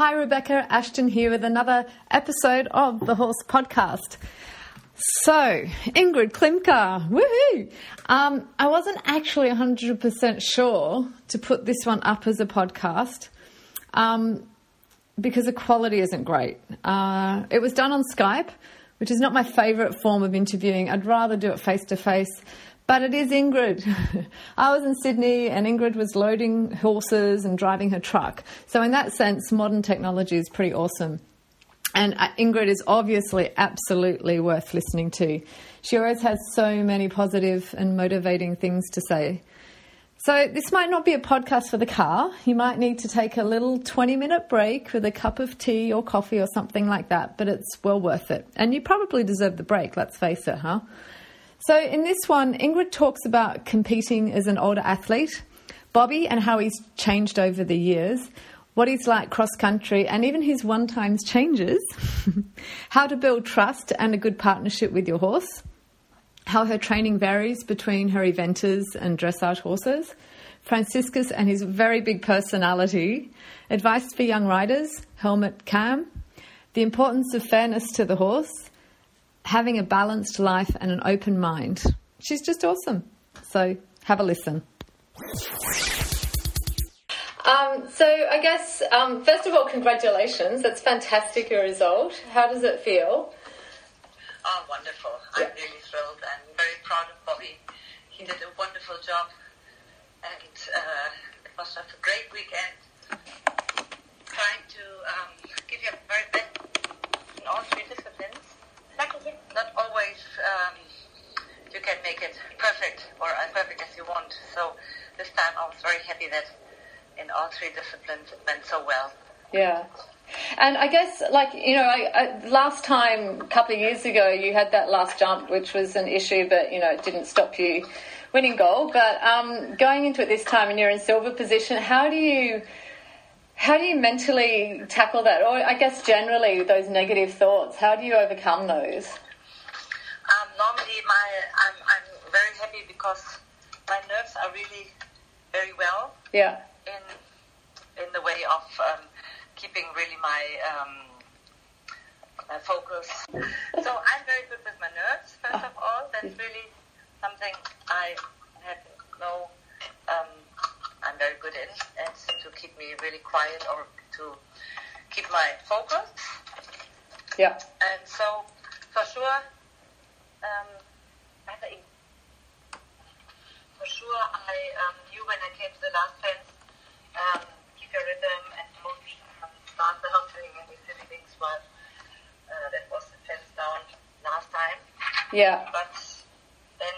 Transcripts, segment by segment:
Hi, Rebecca Ashton here with another episode of the Horse Podcast. So, Ingrid Klimke, woohoo! Um, I wasn't actually 100% sure to put this one up as a podcast um, because the quality isn't great. Uh, it was done on Skype, which is not my favourite form of interviewing. I'd rather do it face to face. But it is Ingrid. I was in Sydney and Ingrid was loading horses and driving her truck. So, in that sense, modern technology is pretty awesome. And uh, Ingrid is obviously absolutely worth listening to. She always has so many positive and motivating things to say. So, this might not be a podcast for the car. You might need to take a little 20 minute break with a cup of tea or coffee or something like that, but it's well worth it. And you probably deserve the break, let's face it, huh? So, in this one, Ingrid talks about competing as an older athlete, Bobby and how he's changed over the years, what he's like cross country, and even his one times changes, how to build trust and a good partnership with your horse, how her training varies between her eventers and dressage horses, Franziskus and his very big personality, advice for young riders, helmet cam, the importance of fairness to the horse, having a balanced life and an open mind. She's just awesome. So have a listen. Um, so I guess um, first of all, congratulations. That's fantastic your result. How does it feel? Oh, wonderful! Yeah. I'm really thrilled and very proud of Bobby. He did a wonderful job, and uh, it was just a great weekend. Trying to um, give you a very best in all three disciplines. Not always um, you can make it perfect or as perfect as you want. So this time I was very happy that in all three disciplines it went so well. Yeah. And I guess, like, you know, I, I, last time, a couple of years ago, you had that last jump, which was an issue, but, you know, it didn't stop you winning gold. But um, going into it this time and you're in silver position, how do you. How do you mentally tackle that? Or I guess generally those negative thoughts, how do you overcome those? Um, normally my, I'm, I'm very happy because my nerves are really very well. Yeah in in the way of um, keeping really my um, my focus. so I'm very good with my nerves. First of all, that's really something I have no. Um, I'm very good in, and to keep me really quiet or to keep my focus. Yeah. And so, for sure, um, for sure, I um, knew when I came to the last fence Yeah. But then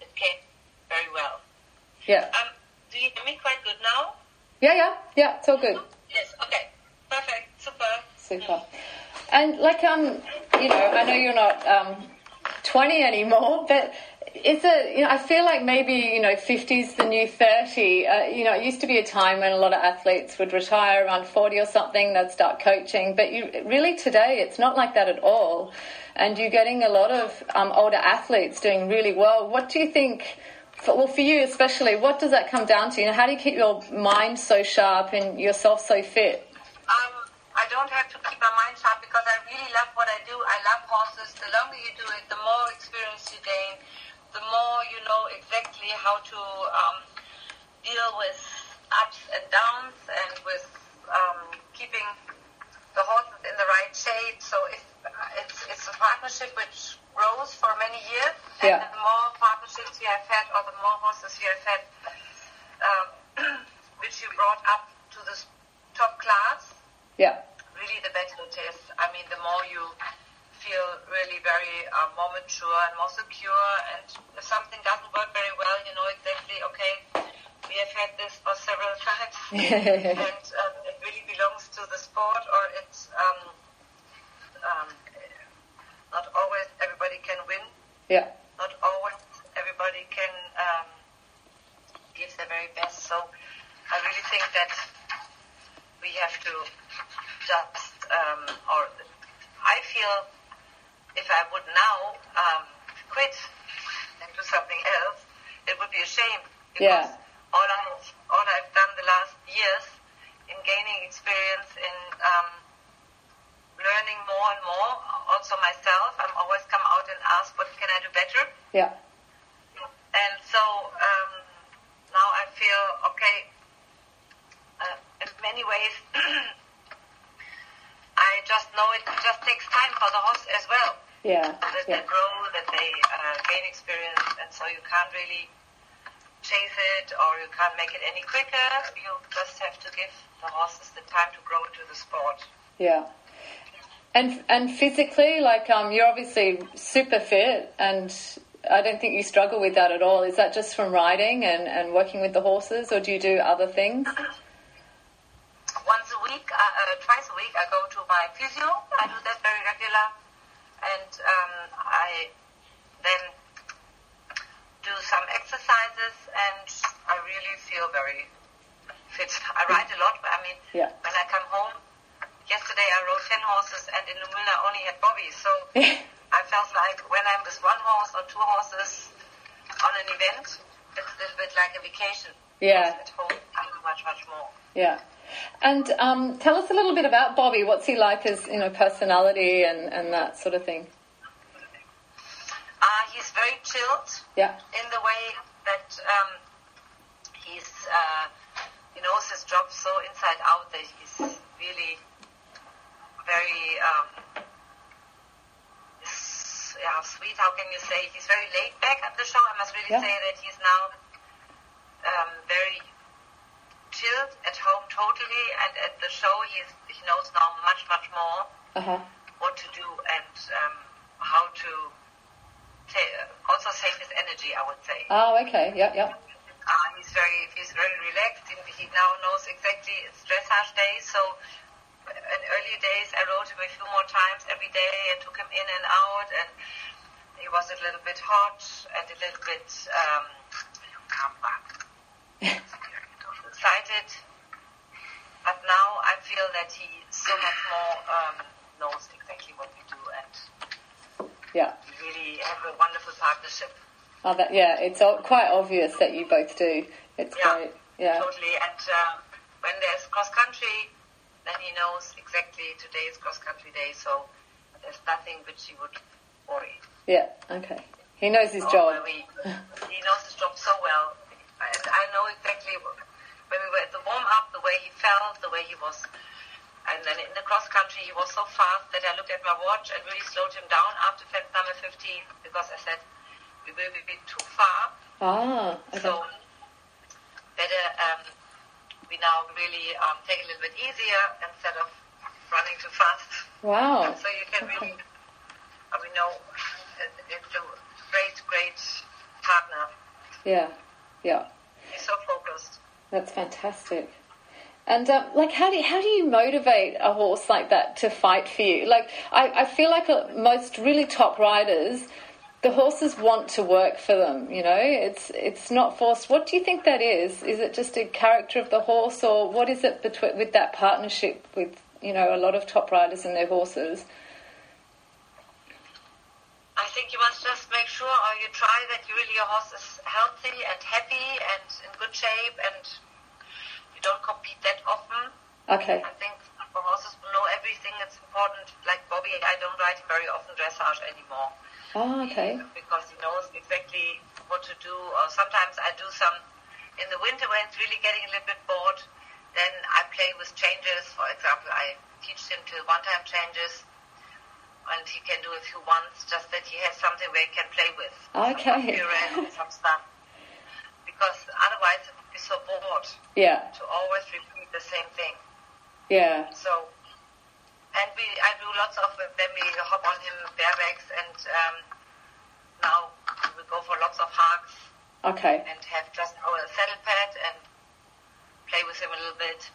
it came very well. Yeah. Um, do you hear me quite good now? Yeah, yeah, yeah. It's all good. Yes. Okay. Perfect. Super. Super. And like um, you know, I know you're not um 20 anymore, but it's a you know I feel like maybe you know 50 is the new 30. Uh, you know, it used to be a time when a lot of athletes would retire around 40 or something. They'd start coaching, but you really today it's not like that at all. And you're getting a lot of um, older athletes doing really well. What do you think? For, well, for you especially, what does that come down to? You know, how do you keep your mind so sharp and yourself so fit? Um, I don't have to keep my mind sharp because I really love what I do. I love horses. The longer you do it, the more experience you gain the more you know exactly how to um, deal with ups and downs and with um, keeping the horses in the right shape. So if, uh, it's, it's a partnership which grows for many years, yeah. the more partnerships you have had, or the more horses you have had, um, which you brought up to this top class, yeah, really the better it is. I mean, the more you feel really very uh, more mature and more secure. And if something doesn't work very well, you know exactly, okay, we have had this for several times, and um, it really belongs to the sport, or it's um, um, not always everybody can win. Yeah. Because yeah. all I all I've done the last years in gaining experience in um, learning more and more. Also myself, I'm always come out and ask, what can I do better? Yeah. And so um, now I feel okay. Uh, in many ways, I just know it just takes time for the horse as well. Yeah. That Yeah. they grow, that they uh, gain experience, and so you can't really chase it or you can't make it any quicker. You just have to give the horses the time to grow into the sport. Yeah. And and physically, like um, you're obviously super fit, and I don't think you struggle with that at all. Is that just from riding and, and working with the horses, or do you do other things? Once a week, uh, uh, twice a week, I go to my physio. I do that very regular, and um, I then do some exercises, and I really feel very fit. I ride a lot. but I mean, Yeah. when I come home, yesterday I rode ten horses, and in Luhmühlen I only had Bobby, so I felt like when I'm with one horse or two horses on an event, it's a little bit like a vacation. Yeah. At home, I do much, much more. Yeah. And um, tell us a little bit about Bobby. What's he like as you know personality and, and that sort of thing? He's very chilled Yeah. in the way that um, he's uh, he knows his job so inside out that he's really very um, yeah, sweet. How can you say? He's very laid back at the show. I must really Yeah. say that he's now um, very chilled at home totally, and at the show he's, he knows now much much more Uh huh. what to do and um, how to also save his energy. I would say. Oh, okay. Yeah, yeah. Uh, he's very he's very relaxed. and He now knows exactly it's dressage day. So in early days, I rode him a few more times every day and took him in and out, and he was a little bit hot and a little bit um, excited. But now I feel that he's so much more um, Oh, that, yeah. It's quite obvious that you both do. It's Yeah. great. Yeah. Totally. And uh, when there's cross country, then he knows exactly today is cross country day, so there's nothing which he would worry. Yeah. Okay. He knows his Or job. we, he knows his job so well. And I know exactly wh- when we were at the warm up, the way he felt, the way he was. And then in the cross country, he was so fast that I looked at my watch and really slowed him down after fence number 15 because I said, we will be too far. Ah. Okay. So better um, we now really um, take it a little bit easier instead of running too fast. Wow. So you can really, uh, we know it- it's a great, great partner. Yeah. Yeah. He's so focused. That's fantastic. And um, like, how do you, how do you motivate a horse like that to fight for you? Like, I, I feel like uh, most really top riders, the horses want to work for them. You know, it's it's not forced. What do you think that is? Is it just a character of the horse, or what is it between with that partnership with you know a lot of top riders and their horses? I think you must just make sure, or you try that you really your horse is healthy and happy and in good shape, and you don't compete that often. Okay. I think for horses who know everything, it's important. Like Bobby, I don't ride him very often dressage anymore. Oh, okay. because he knows exactly what to do. Or sometimes I do some in the winter when it's really getting a little bit bored. Then I play with changes. For example, I teach him to one-time changes, and he can do a few ones. Just that he has something where he can play with. Okay. Some some stuff. Because otherwise it would be so bored Yeah. to always repeat the same thing. Yeah. So, and we, I do lots of, then we hop on him barebacks and um, now we go for lots of hugs Okay. and have just our saddle pad and play with him a little bit.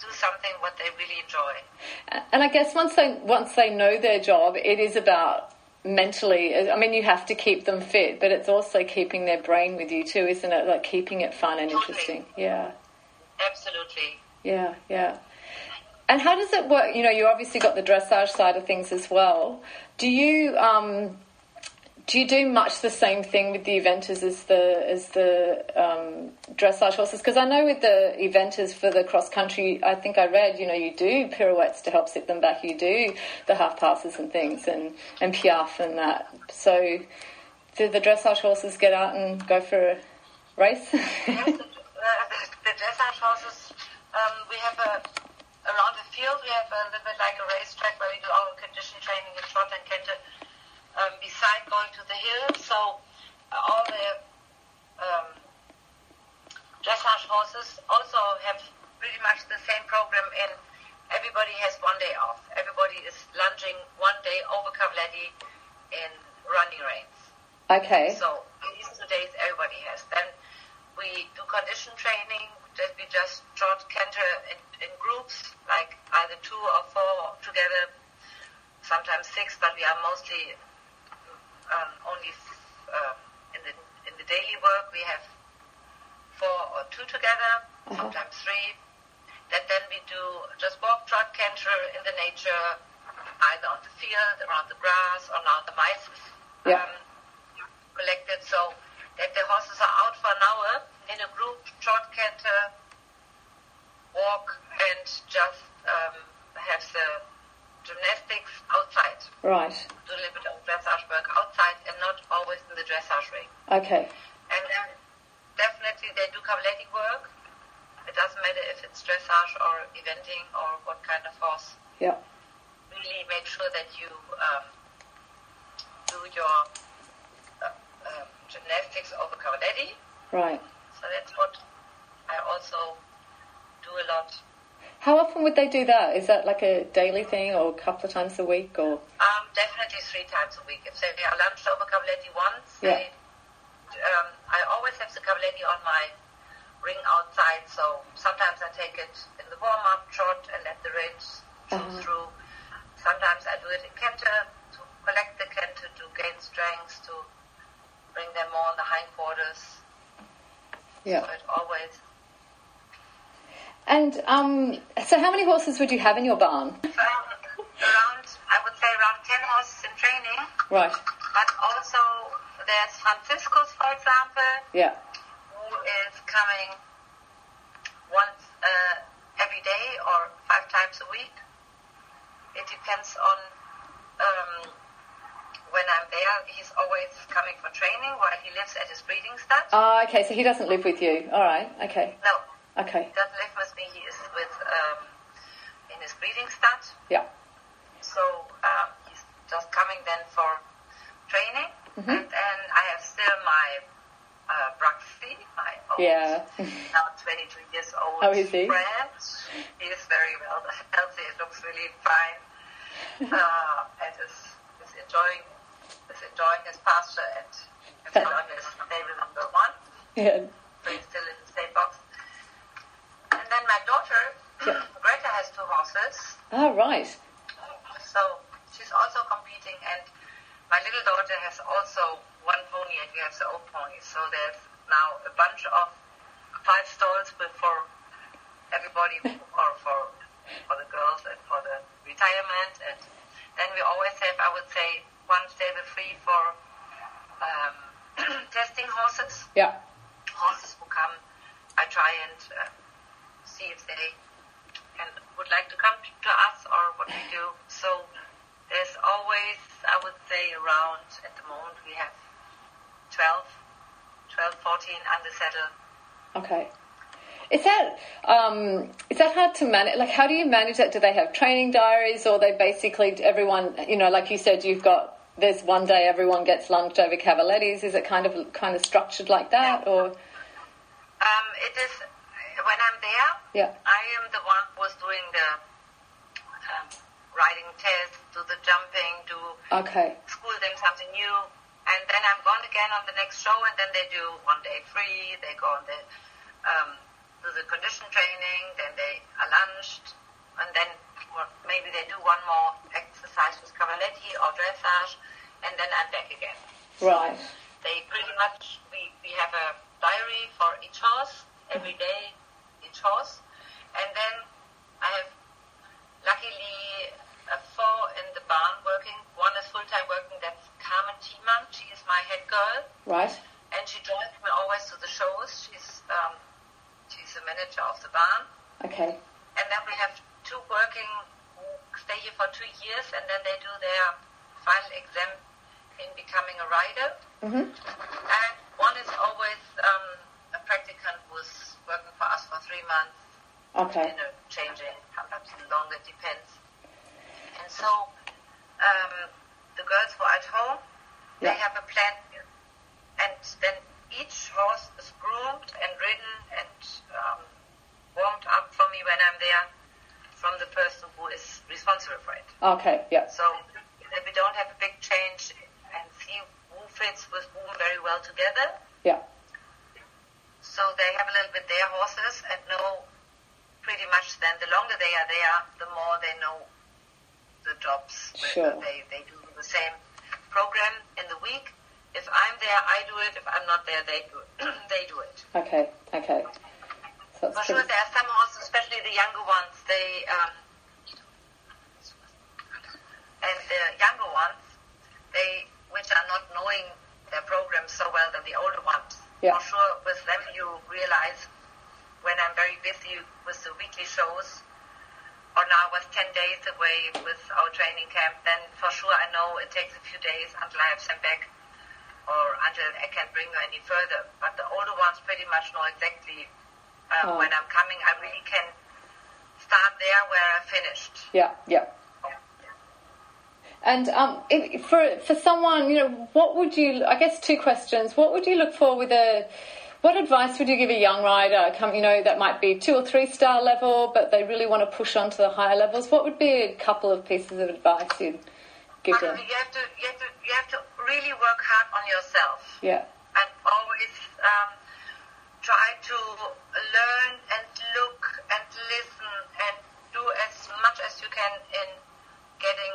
Do something what they really enjoy. And I guess once they once they know their job, it is about mentally. I mean, you have to keep them fit, but it's also keeping their brain with you too, isn't it? Like keeping it fun and Totally. interesting. Yeah, Absolutely. yeah, yeah. And how does it work? You know, you obviously got the dressage side of things as well. Do you um, do you do much the same thing with the eventers as the as the um, dressage horses? Because I know with the eventers for the cross country, I think I read, you know, you do pirouettes to help sit them back. You do the half passes and things, and and piaffe and that. So, do the dressage horses get out and go for a race? the, the dressage horses. Um, we have a around the field. We have a little bit like a racetrack where we do our condition training in trot and canter um, beside going to the hill. So uh, all the um, dressage horses also have pretty much the same program in everybody has one day off. Everybody is lunging one day over Cavaletti in running reins. Okay. So these two days everybody has. Then we do condition training. That we just trot canter in, in groups, like either two or four together, sometimes six, but we are mostly um, only uh, in the in the daily work we have four or two together, Uh-huh. sometimes three. That then we do just walk, trot, canter in the nature, either on the field, around the grass, or now the mice Yeah. um, collected. So that the horses are out for an hour in a group, trot, canter, walk, and just um, have the gymnastics outside Right. do a little bit of dressage work outside and not always in the dressage ring. Okay. And then definitely they do cavaletti work. It doesn't matter if it's dressage or eventing or what kind of horse. Yeah. Really make sure that you um, do your uh, um, gymnastics over cavaletti. Right. So that's what I also do a lot. How often would they do that? Is that like a daily thing or a couple of times a week or? Um, definitely three times a week. If they are lunched over cavaletti once, Yeah. they, um, I always have the cavaletti on my ring outside. So sometimes I take it in the warm up trot and let the chew Uh-huh. through. Sometimes I do it in canter to collect the canter to gain strength to bring them more on the hindquarters. Yeah. It always And um, so how many horses would you have in your barn? um, around I would say around ten horses in training. Right. But also there's Franziskus, for example, Yeah. who is coming once uh, every day or five times a week. It depends on um, when I'm there. He's always coming for training while he lives at his breeding stud. Ah, okay. So he doesn't live with you. All right. Okay. no, Okay. he doesn't live with me. He is with um, in his breeding stud. Yeah. So um, he's just coming then for training. Mm-hmm. And then I have still my uh, Bruxy, my old, Yeah. now 22 years old Oh, is he? friend. He is very well healthy. It looks really fine. uh, and is, is enjoying is enjoying his pasture and is still on his stable number one. yeah. So he's still in the same box. And then my daughter, Yeah. Greta, has two horses. Oh, right. So she's also competing, and my little daughter has also one pony, and we have the old pony. So there's now a bunch of five stalls for everybody, or for for the girls and for the retirement, and then we always have, I would say, one stable free for um, testing horses Yeah. horses who come, I try and uh, see if they can, would like to come to us or what we do. So there's always, I would say, around at the moment we have 12, 12, 14 under saddle. Okay. Is that um, is that hard to manage? Like, how do you manage that? Do they have training diaries, or they basically everyone? You know, like you said, you've got there's one day everyone gets lunged over cavalettis. Is it kind of kind of structured like that, or Um, it is, when I'm there, yeah? I am the one who is doing the um, riding test, do the jumping, do Okay. school them something new, and then I'm gone again on the next show, and then they do one day free. They go on the um, do the condition training, then they are lunched, and then maybe they do one more exercise with cavaletti or dressage, and then I'm back again. Right. They pretty much we we have a diary for each horse every day, each horse, and then I have luckily four in the barn working. One is full time working. That's Carmen Thiemann. She is my head girl, Right. and she joins me always to the shows. She's um, she's the manager of the barn. Okay. And then we have two working who stay here for two years, and then they do their final exam in becoming a rider. Mhm. And one is always um, a practicant who's working for us for three months, Okay. you know, changing, sometimes longer, depends. And so um, the girls who are at home, they have a plan, and then each horse is groomed and ridden and um, warmed up for me when I'm there from the person who is responsible for it. Okay. Yeah. So we don't have a big change who fits with very well together. Yeah. So they have a little bit their horses and know pretty much then the longer they are there, the more they know the jobs. Sure. They, they do the same program in the week. If I'm there, I do it. If I'm not there, they do it. they do it. Okay. Okay. So For sure, there are some horses, especially the younger ones, they, um, and the younger ones, they, which are not knowing their program so well than the older ones. Yeah. For sure, with them you realize when I'm very busy with the weekly shows, or now I was 10 days away with our training camp, then for sure I know it takes a few days until I have them back or until I can bring her any further. But the older ones pretty much know exactly um, Oh. when I'm coming. I really can start there where I finished. yeah. Yeah. And um, if, for for someone, you know, what would you? I guess two questions. What would you look for with a? What advice would you give a young rider? Come, you know, that might be two or three star level, but they really want to push on to the higher levels. What would be a couple of pieces of advice you'd give them? you have to, you have to, you have to really work hard on yourself. Yeah. and always um, try to learn and look and listen and do as much as you can in getting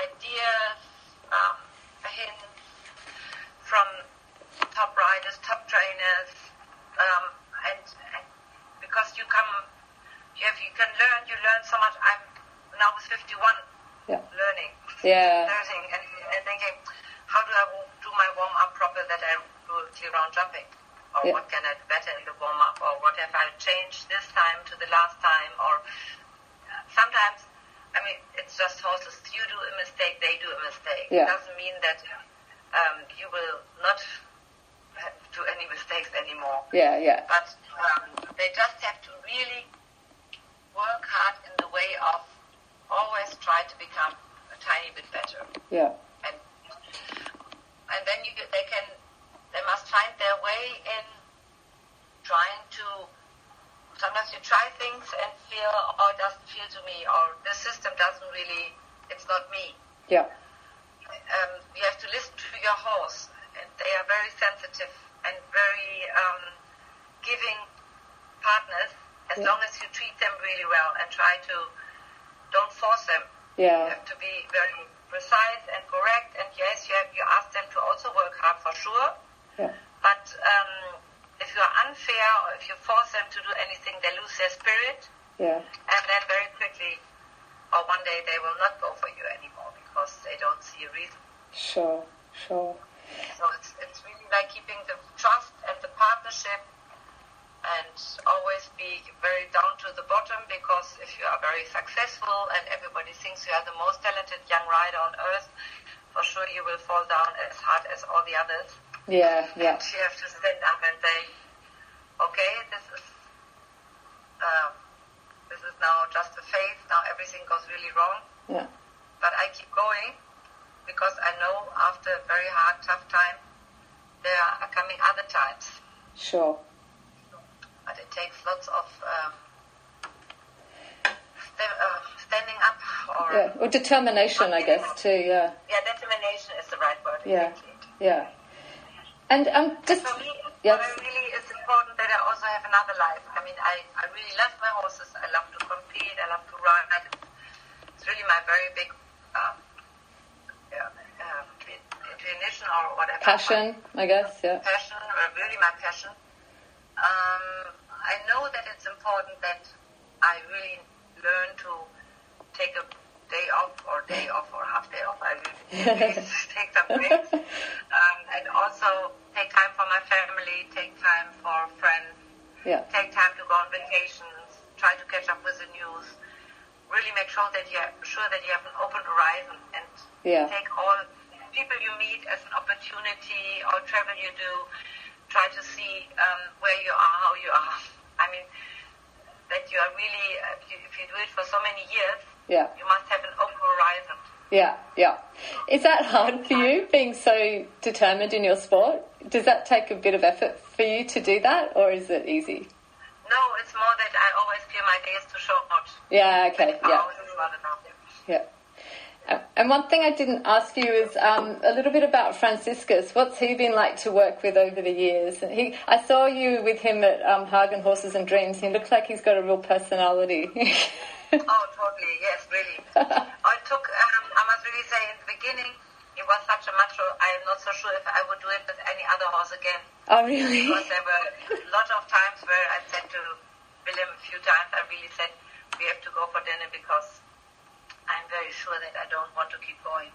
ideas, um, hints from top riders, top trainers, um, and, and because you come, you have, you can learn, you learn so much. I'm now with 51 Yeah. learning Yeah. learning, and, and thinking, how do I do my warm up proper that I do a clear round jumping? Or Yeah. what can I do better in the warm up? Or what have I changed this time to the last time? Or uh, sometimes, I mean, it's just horses. You do a mistake, they do a mistake. Yeah. It doesn't mean that um, you will not do any mistakes anymore. Yeah. Yeah. But um, they just have to really work hard in the way of always try to become a tiny bit better. Yeah. And and then you they can they must find their way in trying to. Sometimes you try things and feel, oh, it doesn't feel to me, or the system doesn't really, it's not me Yeah. um, you have to listen to your horse, and they are very sensitive and very um, giving partners. As Yeah. long as you treat them really well and try to don't force them. You Yeah. have to be very precise and correct. And yes, you have, you ask them to also work hard for sure. Yeah. But um, if you are unfair or if you force them to do anything, they lose their spirit, Yeah. and then very quickly, or one day, they will not go for you anymore because they don't see a reason. Sure. Sure. So it's, it's really like keeping the trust and the partnership and always be very down to the bottom because if you are very successful and everybody thinks you are the most talented young rider on earth, for sure you will fall down as hard as all the others. Yeah. Yeah. And you have to stand up and say, okay, this is um, this is now just a phase. Now everything goes really wrong Yeah. but I keep going because I know after a very hard, tough time, there are coming other times. Sure. But it takes lots of um, sta- uh, standing up or Yeah. Or determination, I guess, too. Yeah. yeah, determination is the right word. Yeah. Exactly. Yeah. And um, just For me, yes. what I really important that I also have another life. I mean, I, I really love my horses. I love to compete. I love to ride. It's really my very big um, yeah, um, inclination or whatever. passion, I guess. Yeah. passion, uh, really my passion. Um, I know that it's important that I really learn to take a day off or day off or half day off. I will take some breaks. Um, and also take time for my family, take time for friends, Yeah. take time to go on vacations, try to catch up with the news. Really make sure that you're sure that you have an open horizon and Yeah. take all people you meet as an opportunity or travel you do. Try to see um, where you are, how you are. I mean, that you are really, uh, if you do it for so many years, Yeah. you must have an open horizon. Yeah. Yeah. Is that hard for you, being so determined in your sport? Does that take a bit of effort for you to do that, or is it easy? No, it's more that I always feel my day is too short. Yeah. Okay. Yeah. hours is not enough. Yeah. Uh, And one thing I didn't ask you is um, a little bit about Franziskus. What's he been like to work with over the years? He, I saw you with him at um, Hagen Horses and Dreams. He looks like he's got a real personality. Oh, totally. Yes, really. I took, um, I must really say, in the beginning, it was such a macho. I am not so sure if I would do it with any other horse again. oh, really? Because there were a lot of times where I said to Willem a few times, I really said, we have to go for dinner because I'm very sure that I don't want to keep going.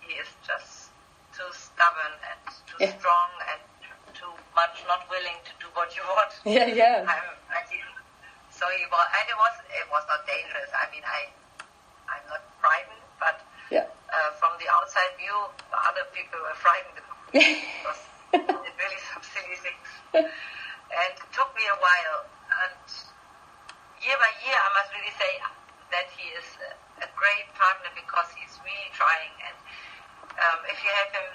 He is just too stubborn and too Yeah. strong and too much not willing to do what you want. Yeah, yeah. I'm, I think, so he was, and it was, it was not dangerous. I mean, I, I'm not frightened, but Yeah. uh, from the outside view, other people were frightened because it did really some silly things. And it took me a while. And year by year, I must really say that he is a, great partner because he's really trying. And um, if you have him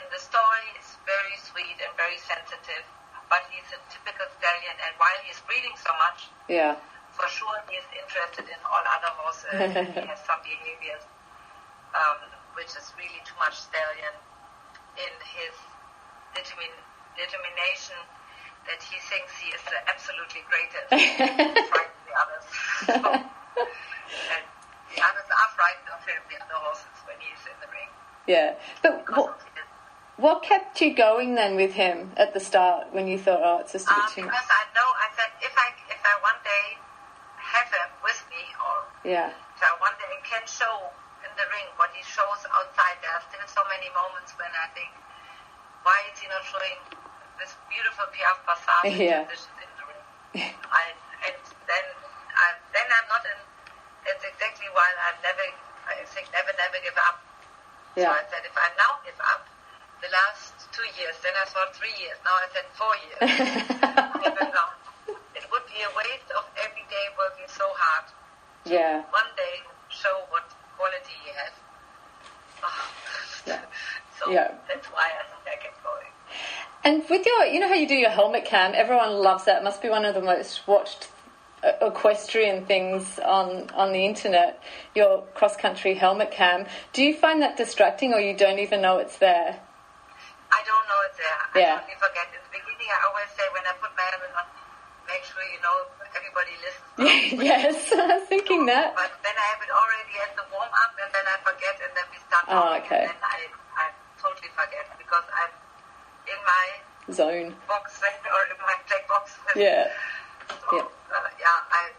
in the story, he's very sweet and very sensitive. But he's a typical stallion, and while he's breeding so much, Yeah. for sure he is interested in all other horses. he has some behaviors um, which is really too much stallion in his determin- determination that he thinks he is the absolutely greatest and frighten the others. So, and the others are frightened of him, the other horses, when he is in the ring. Yeah. But Because what, of his what kept you going then with him at the start when you thought, oh, it's a Um, too much? because I know, I said, if I if I one day have him with me, or Yeah. if I one day can show in the ring what he shows outside, there are still so many moments when I think, why is he not showing this beautiful Piaffe Passage Yeah. in the ring? I, and then, I, then I'm not in. That's exactly why I never, I think, never, never give up. Yeah. So I said, if I now give up, the last two years, then I thought three years, now I said four years. I don't know. It would be a waste of every day working so hard. yeah. One day show what quality he has. Yeah. so Yeah. that's why I think I kept going. And with your, you know how you do your helmet cam, everyone loves that. It must be one of the most watched uh, equestrian things on on the internet. Your cross country helmet cam. Do you find that distracting, or you don't even know it's there? I don't know it's there. I Yeah. totally forget. In the beginning, I always say when I put my helmet on, make sure you know everybody listens. yes, I was thinking that. But then I have it already at the warm up, and then I forget, and then we start Oh, talking, okay. and then I, I totally forget because I'm in my Zone. box or in my black box. Yeah. So, Yeah. Uh, yeah, I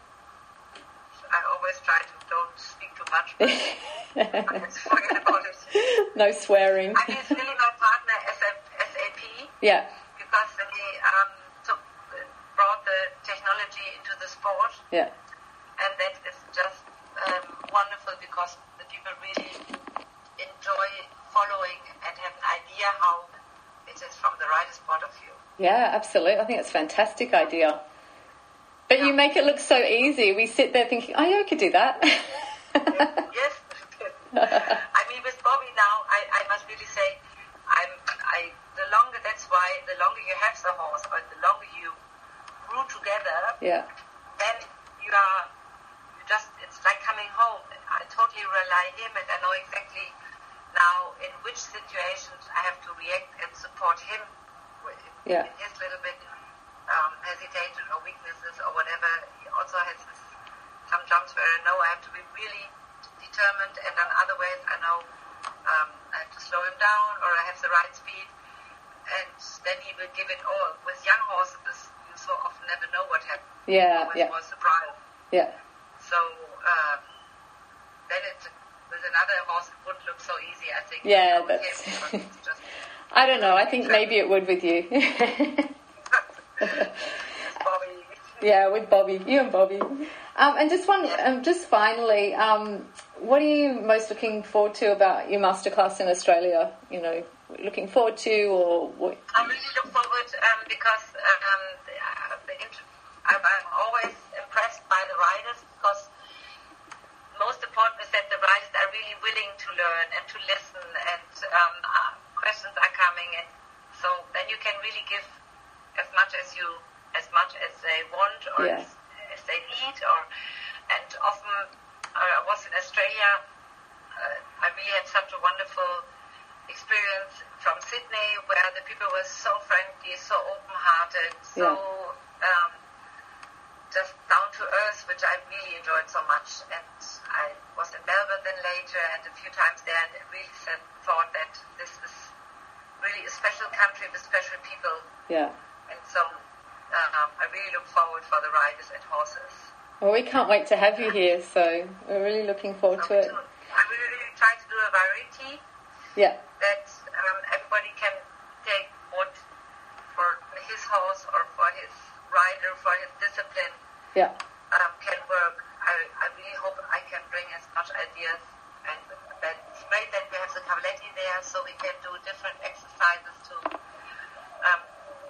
I always try to don't speak too much, but I just forget about it. no swearing. I mean, it's really my partner, SAP, Yeah. because they um, took, brought the technology into the sport, Yeah. and that is just um, wonderful because the people really enjoy following and have an idea how it is from the rider's point of view. Yeah, absolutely. I think it's a fantastic idea. But you make it look so easy. We sit there thinking, oh, yeah, I could do that. yes. I mean, with Bobby now, I, I must really say, I'm, I, the longer, that's why the longer you have the horse, or the longer you grew together, yeah. then you are, you just, it's like coming home. I totally rely him and I know exactly now in which situations I have to react and support him with Yeah. in his little bit um, hesitation or weaknesses or whatever. He also has his, some jumps where I know I have to be really determined and then other ways I know um, I have to slow him down or I have the right speed and then he will give it all. With young horses, you so often never know what happens. Yeah, Always yeah. more surprise. Yeah. So um, then it's with another horse, it wouldn't look so easy. I think. Yeah, that's- him, because it's just I don't know. I think maybe it would with you. Bobby. yeah, with Bobby, you and Bobby. Um, and just one, um, just finally, um, what are you most looking forward to about your masterclass in Australia? You know, looking forward to, or what? I really look forward um, because um, uh, I'm, I'm always impressed by the writers because most important is that the writers are really willing to learn and to listen and um, uh, questions are coming and so then you can really give as much as you as much as they want or Yeah. as, as they need or and often uh, I was in Australia uh, I really had such a wonderful experience from Sydney where the people were so friendly, so open-hearted, so um, just down to earth, which I really enjoyed so much. And I was in Melbourne then later and a few times there and really said, thought that this is really a special country with special people. Yeah. So um, I really look forward for the riders and horses. Well, we can't wait to have you here, so we're really looking forward So to it. I really, really try to do a variety Yeah. that um, everybody can take what for his horse or for his rider, for his discipline Yeah. um, can work. I, I really hope I can bring as much ideas and that it's great that we have the Cavaletti there so we can do different exercises to um,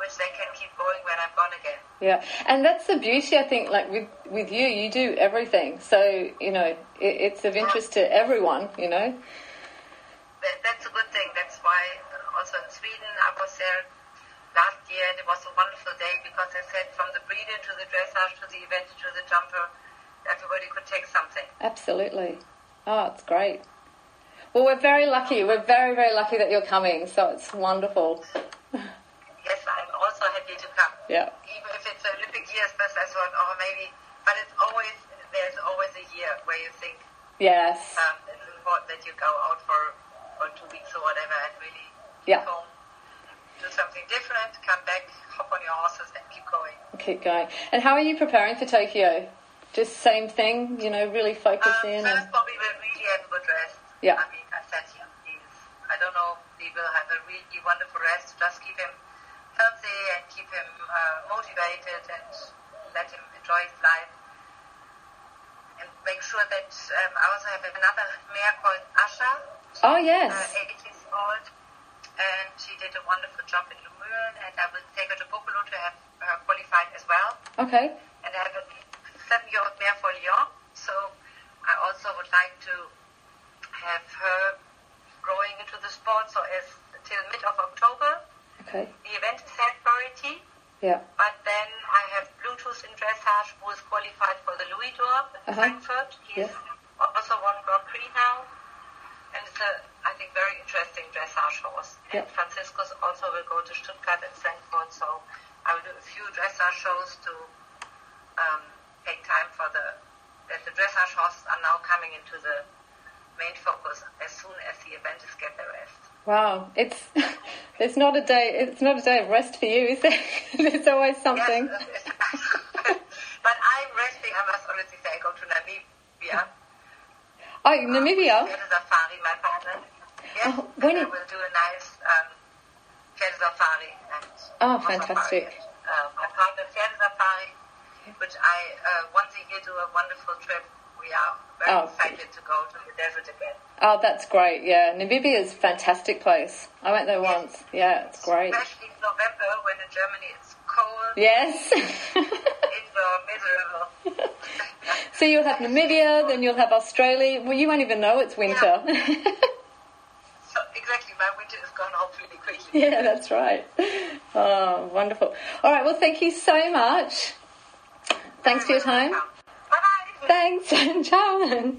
which they can keep going when I'm gone again. Yeah, and that's the beauty, I think. Like with with you, you do everything, so you know it, it's of interest to everyone. You know. that, that's a good thing. That's why uh, also in Sweden I was there last year and it was a wonderful day because I said from the breeder to the dressage to the event to the jumper, everybody could take something. Absolutely. Oh, it's great. Well, we're very lucky. We're very, very lucky that you're coming. So it's wonderful. Yes, I'm also happy to come. Yeah. It's Olympic years, but I thought, oh, maybe, but it's always, there's always a year where you think Yes. um, it's important that you go out for, for two weeks or whatever and really Yeah. home, do something different, come back, hop on your horses and keep going. Keep going. And how are you preparing for Tokyo? Just same thing. You know, really focus Um, in. first, Bobby will really have a good rest. Yeah. I mean, I said he, he's, I don't know, he will have a really wonderful rest. Just keep him healthy and keep him uh, motivated and let him enjoy his life. And make sure that um, I also have another mare called Asha. oh yes. Uh, 80 years old. And she did a wonderful job in Luhmühlen. And I will take her to Boekelo to have her qualified as well Okay. and I have a seven-year-old mare for Lyon. So I also would like to have her growing into the sport. So as till mid of October, Okay. the event is head priority. Yeah. But then I have Bluetooth in dressage who is qualified for the Louis d'Or in Uh-huh. Frankfurt. He's Yes. also won Grand Prix now. And it's a, I think, very interesting dressage horse. And Yeah. Franziskus also will go to Stuttgart and Frankfurt. So I will do a few dressage shows to um, take time for the, that the dressage horses are now coming into the main focus as soon as the events get their rest. Wow. It's there's not a day. It's not a day of rest for you, is there? There's always something. Yes, but I'm resting, I must honestly say, I go to Namibia. Oh, Namibia. Pferde safari, my partner. Yes, Oh, when and I it- will do a nice um, Pferde safari. And Oh, fantastic. Safari. Uh, my partner Pferde safari, which I uh, once a year do a wonderful trip. We are very Oh, excited to go to the desert again. Oh, that's great. Yeah, Namibia is a fantastic place. I went there once. Yeah, it's great. Especially in November when in Germany it's cold, Yes. indoor, uh, miserable. so you'll have Namibia, then you'll have Australia. Well, you won't even know it's winter. So exactly, my winter is gone hopefully quickly. yeah, that's right. Oh, wonderful. All right. Well, thank you so much. Thanks for your time. Thanks. Ciao.